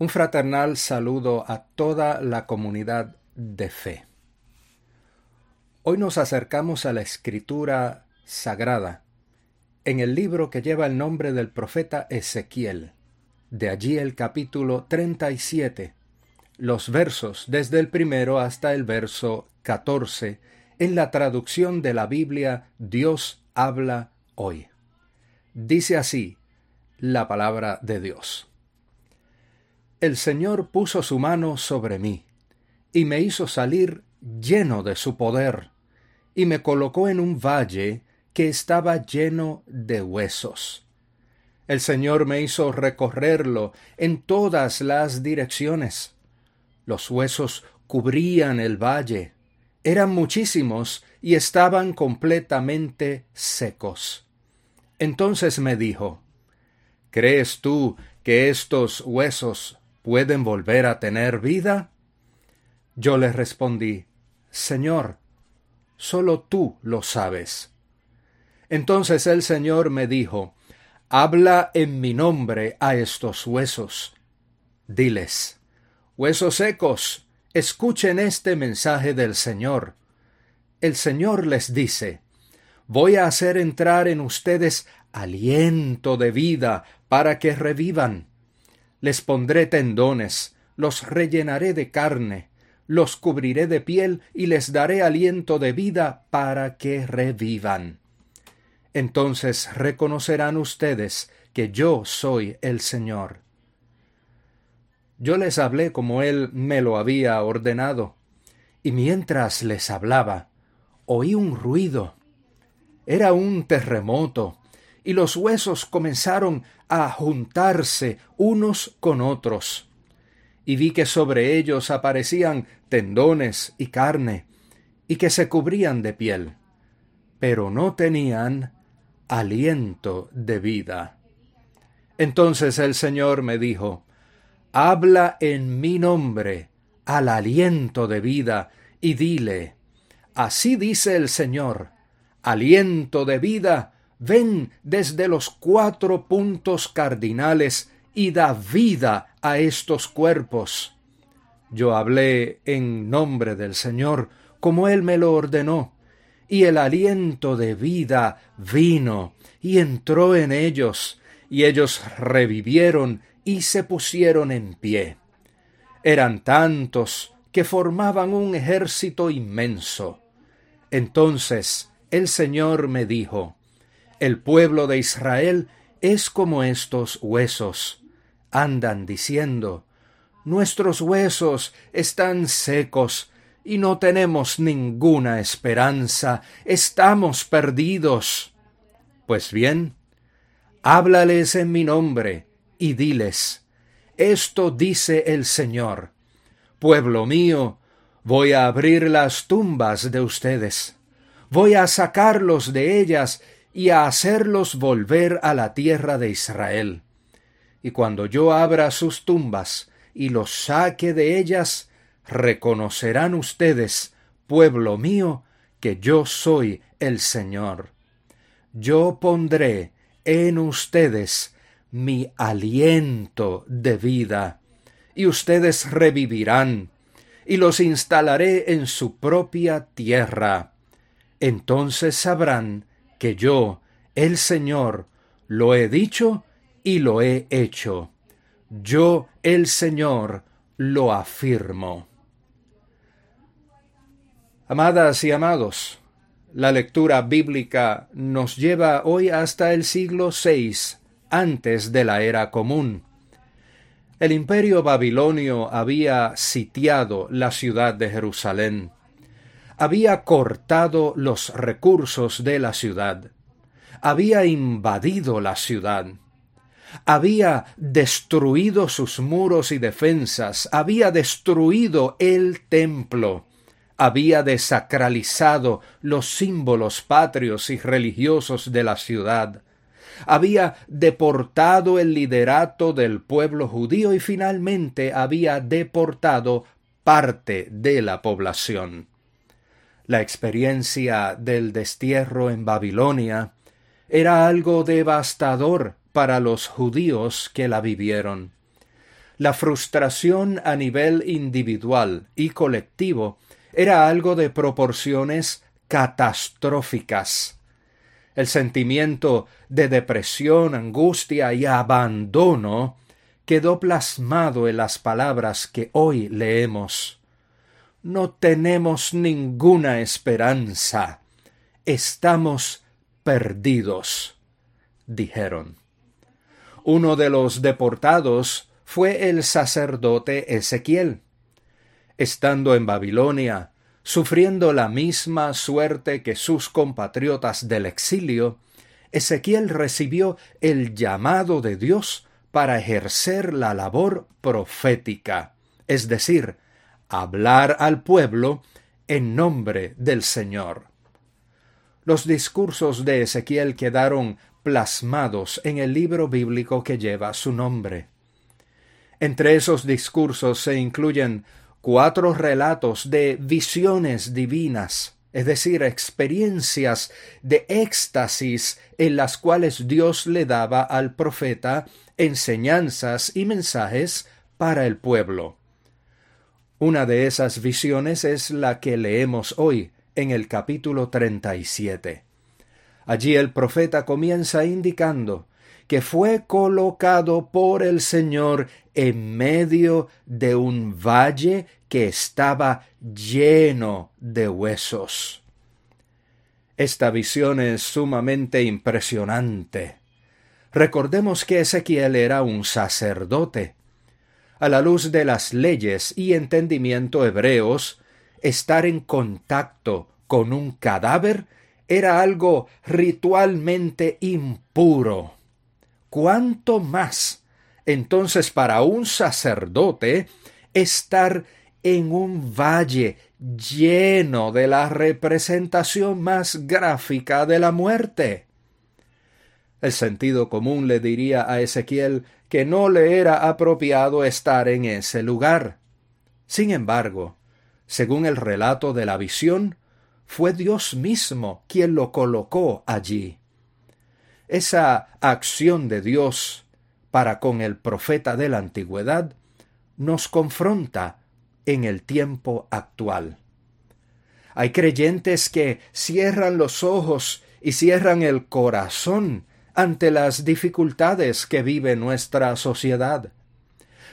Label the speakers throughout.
Speaker 1: Un fraternal saludo a toda la comunidad de fe. Hoy nos acercamos a la escritura sagrada, en el libro que lleva el nombre del profeta Ezequiel. De allí el capítulo 37, los versos desde el primero hasta el verso 14, en la traducción de la Biblia Dios habla hoy. Dice así la palabra de Dios. El Señor puso su mano sobre mí, y me hizo salir lleno de su poder, y me colocó en un valle que estaba lleno de huesos. El Señor me hizo recorrerlo en todas las direcciones. Los huesos cubrían el valle, eran muchísimos y estaban completamente secos. Entonces me dijo, ¿Crees tú que estos huesos ¿Pueden volver a tener vida? Yo le respondí, Señor, solo tú lo sabes. Entonces el Señor me dijo, Habla en mi nombre a estos huesos. Diles, Huesos secos, escuchen este mensaje del Señor. El Señor les dice, Voy a hacer entrar en ustedes aliento de vida para que revivan les pondré tendones, los rellenaré de carne, los cubriré de piel y les daré aliento de vida para que revivan. Entonces reconocerán ustedes que yo soy el Señor. Yo les hablé como él me lo había ordenado, y mientras les hablaba, oí un ruido. Era un terremoto, y los huesos comenzaron a juntarse unos con otros. Y vi que sobre ellos aparecían tendones y carne, y que se cubrían de piel, pero no tenían aliento de vida. Entonces el Señor me dijo, Habla en mi nombre al aliento de vida, y dile, Así dice el Señor, aliento de vida, ven desde los cuatro puntos cardinales y da vida a estos cuerpos. Yo hablé en nombre del Señor, como Él me lo ordenó, y el aliento de vida vino y entró en ellos, y ellos revivieron y se pusieron en pie. Eran tantos que formaban un ejército inmenso. Entonces el Señor me dijo, el pueblo de Israel es como estos huesos. Andan diciendo, Nuestros huesos están secos y no tenemos ninguna esperanza, estamos perdidos. Pues bien, háblales en mi nombre y diles, Esto dice el Señor, Pueblo mío, voy a abrir las tumbas de ustedes, voy a sacarlos de ellas y a hacerlos volver a la tierra de Israel. Y cuando yo abra sus tumbas y los saque de ellas, reconocerán ustedes, pueblo mío, que yo soy el Señor. Yo pondré en ustedes mi aliento de vida, y ustedes revivirán, y los instalaré en su propia tierra. Entonces sabrán que yo, el Señor, lo he dicho y lo he hecho. Yo, el Señor, lo afirmo. Amadas y amados, la lectura bíblica nos lleva hoy hasta el siglo VI antes de la era común. El imperio babilonio había sitiado la ciudad de Jerusalén había cortado los recursos de la ciudad, había invadido la ciudad, había destruido sus muros y defensas, había destruido el templo, había desacralizado los símbolos patrios y religiosos de la ciudad, había deportado el liderato del pueblo judío y finalmente había deportado parte de la población. La experiencia del destierro en Babilonia era algo devastador para los judíos que la vivieron. La frustración a nivel individual y colectivo era algo de proporciones catastróficas. El sentimiento de depresión, angustia y abandono quedó plasmado en las palabras que hoy leemos. No tenemos ninguna esperanza. Estamos perdidos, dijeron. Uno de los deportados fue el sacerdote Ezequiel. Estando en Babilonia, sufriendo la misma suerte que sus compatriotas del exilio, Ezequiel recibió el llamado de Dios para ejercer la labor profética, es decir, hablar al pueblo en nombre del Señor. Los discursos de Ezequiel quedaron plasmados en el libro bíblico que lleva su nombre. Entre esos discursos se incluyen cuatro relatos de visiones divinas, es decir, experiencias de éxtasis en las cuales Dios le daba al profeta enseñanzas y mensajes para el pueblo. Una de esas visiones es la que leemos hoy en el capítulo 37. Allí el profeta comienza indicando que fue colocado por el Señor en medio de un valle que estaba lleno de huesos. Esta visión es sumamente impresionante. Recordemos que Ezequiel era un sacerdote. A la luz de las leyes y entendimiento hebreos, estar en contacto con un cadáver era algo ritualmente impuro. ¿Cuánto más entonces para un sacerdote estar en un valle lleno de la representación más gráfica de la muerte? El sentido común le diría a Ezequiel que no le era apropiado estar en ese lugar. Sin embargo, según el relato de la visión, fue Dios mismo quien lo colocó allí. Esa acción de Dios para con el profeta de la antigüedad nos confronta en el tiempo actual. Hay creyentes que cierran los ojos y cierran el corazón ante las dificultades que vive nuestra sociedad.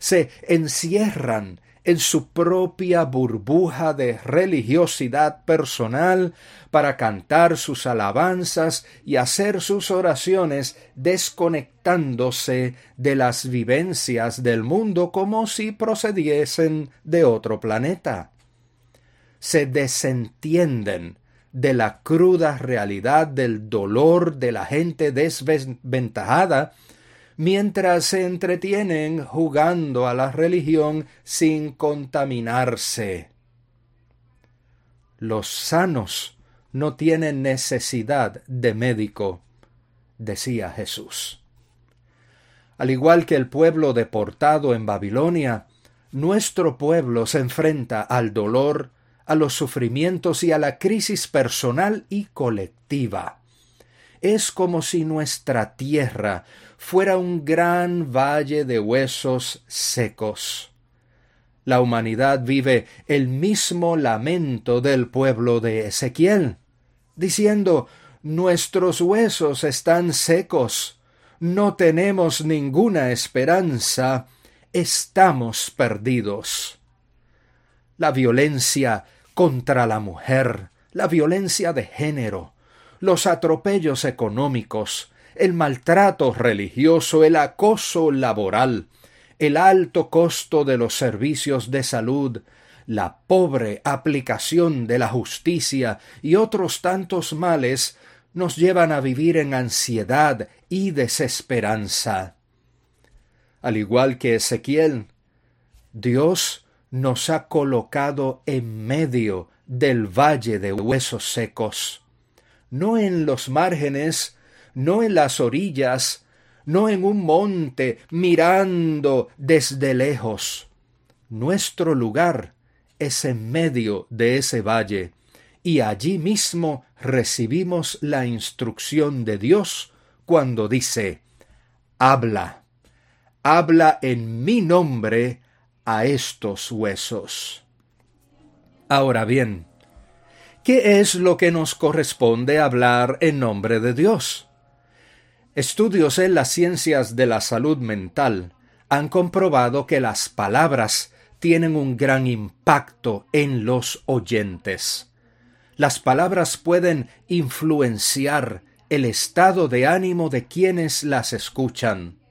Speaker 1: Se encierran en su propia burbuja de religiosidad personal para cantar sus alabanzas y hacer sus oraciones desconectándose de las vivencias del mundo como si procediesen de otro planeta. Se desentienden de la cruda realidad del dolor de la gente desventajada, mientras se entretienen jugando a la religión sin contaminarse. Los sanos no tienen necesidad de médico, decía Jesús. Al igual que el pueblo deportado en Babilonia, nuestro pueblo se enfrenta al dolor, a los sufrimientos y a la crisis personal y colectiva. Es como si nuestra tierra fuera un gran valle de huesos secos. La humanidad vive el mismo lamento del pueblo de Ezequiel, diciendo Nuestros huesos están secos, no tenemos ninguna esperanza, estamos perdidos. La violencia contra la mujer, la violencia de género, los atropellos económicos, el maltrato religioso, el acoso laboral, el alto costo de los servicios de salud, la pobre aplicación de la justicia y otros tantos males nos llevan a vivir en ansiedad y desesperanza. Al igual que Ezequiel, Dios nos ha colocado en medio del valle de huesos secos, no en los márgenes, no en las orillas, no en un monte mirando desde lejos. Nuestro lugar es en medio de ese valle, y allí mismo recibimos la instrucción de Dios cuando dice Habla, habla en mi nombre a estos huesos. Ahora bien, ¿qué es lo que nos corresponde hablar en nombre de Dios? Estudios en las ciencias de la salud mental han comprobado que las palabras tienen un gran impacto en los oyentes. Las palabras pueden influenciar el estado de ánimo de quienes las escuchan.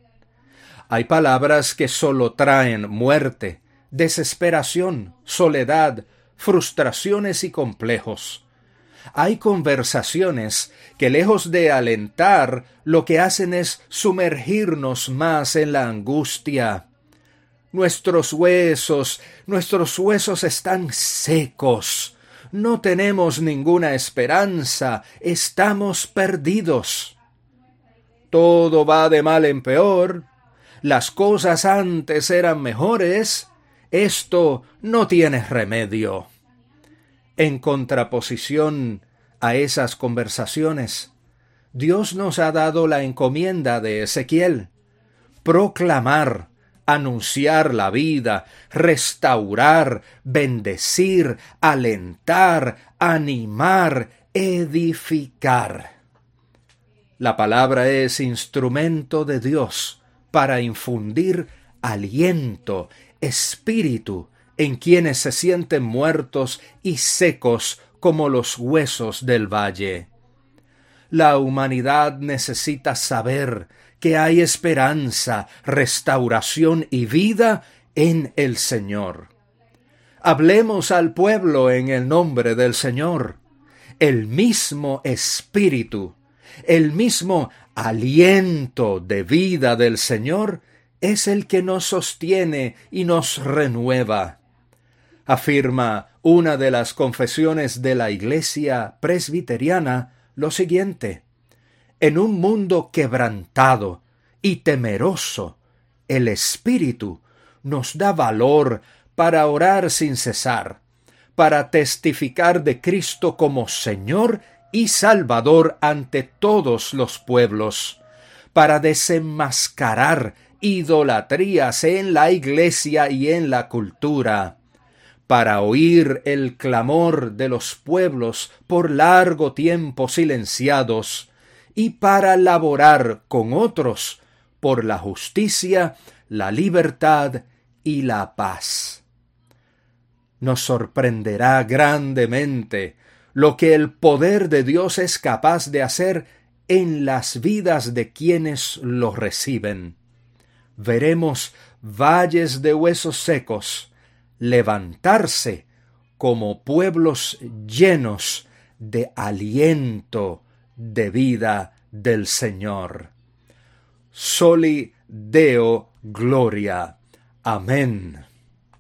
Speaker 1: Hay palabras que solo traen muerte, desesperación, soledad, frustraciones y complejos. Hay conversaciones que lejos de alentar, lo que hacen es sumergirnos más en la angustia. Nuestros huesos, nuestros huesos están secos. No tenemos ninguna esperanza. Estamos perdidos. Todo va de mal en peor las cosas antes eran mejores, esto no tiene remedio. En contraposición a esas conversaciones, Dios nos ha dado la encomienda de Ezequiel, proclamar, anunciar la vida, restaurar, bendecir, alentar, animar, edificar. La palabra es instrumento de Dios para infundir aliento, espíritu en quienes se sienten muertos y secos como los huesos del valle. La humanidad necesita saber que hay esperanza, restauración y vida en el Señor. Hablemos al pueblo en el nombre del Señor. El mismo Espíritu, el mismo aliento de vida del Señor es el que nos sostiene y nos renueva. Afirma una de las confesiones de la Iglesia presbiteriana lo siguiente En un mundo quebrantado y temeroso, el Espíritu nos da valor para orar sin cesar, para testificar de Cristo como Señor y Salvador ante todos los pueblos, para desenmascarar idolatrías en la iglesia y en la cultura, para oír el clamor de los pueblos por largo tiempo silenciados, y para laborar con otros por la justicia, la libertad y la paz. Nos sorprenderá grandemente lo que el poder de Dios es capaz de hacer en las vidas de quienes lo reciben. Veremos valles de huesos secos levantarse como pueblos llenos de aliento de vida del Señor. Soli Deo Gloria. Amén.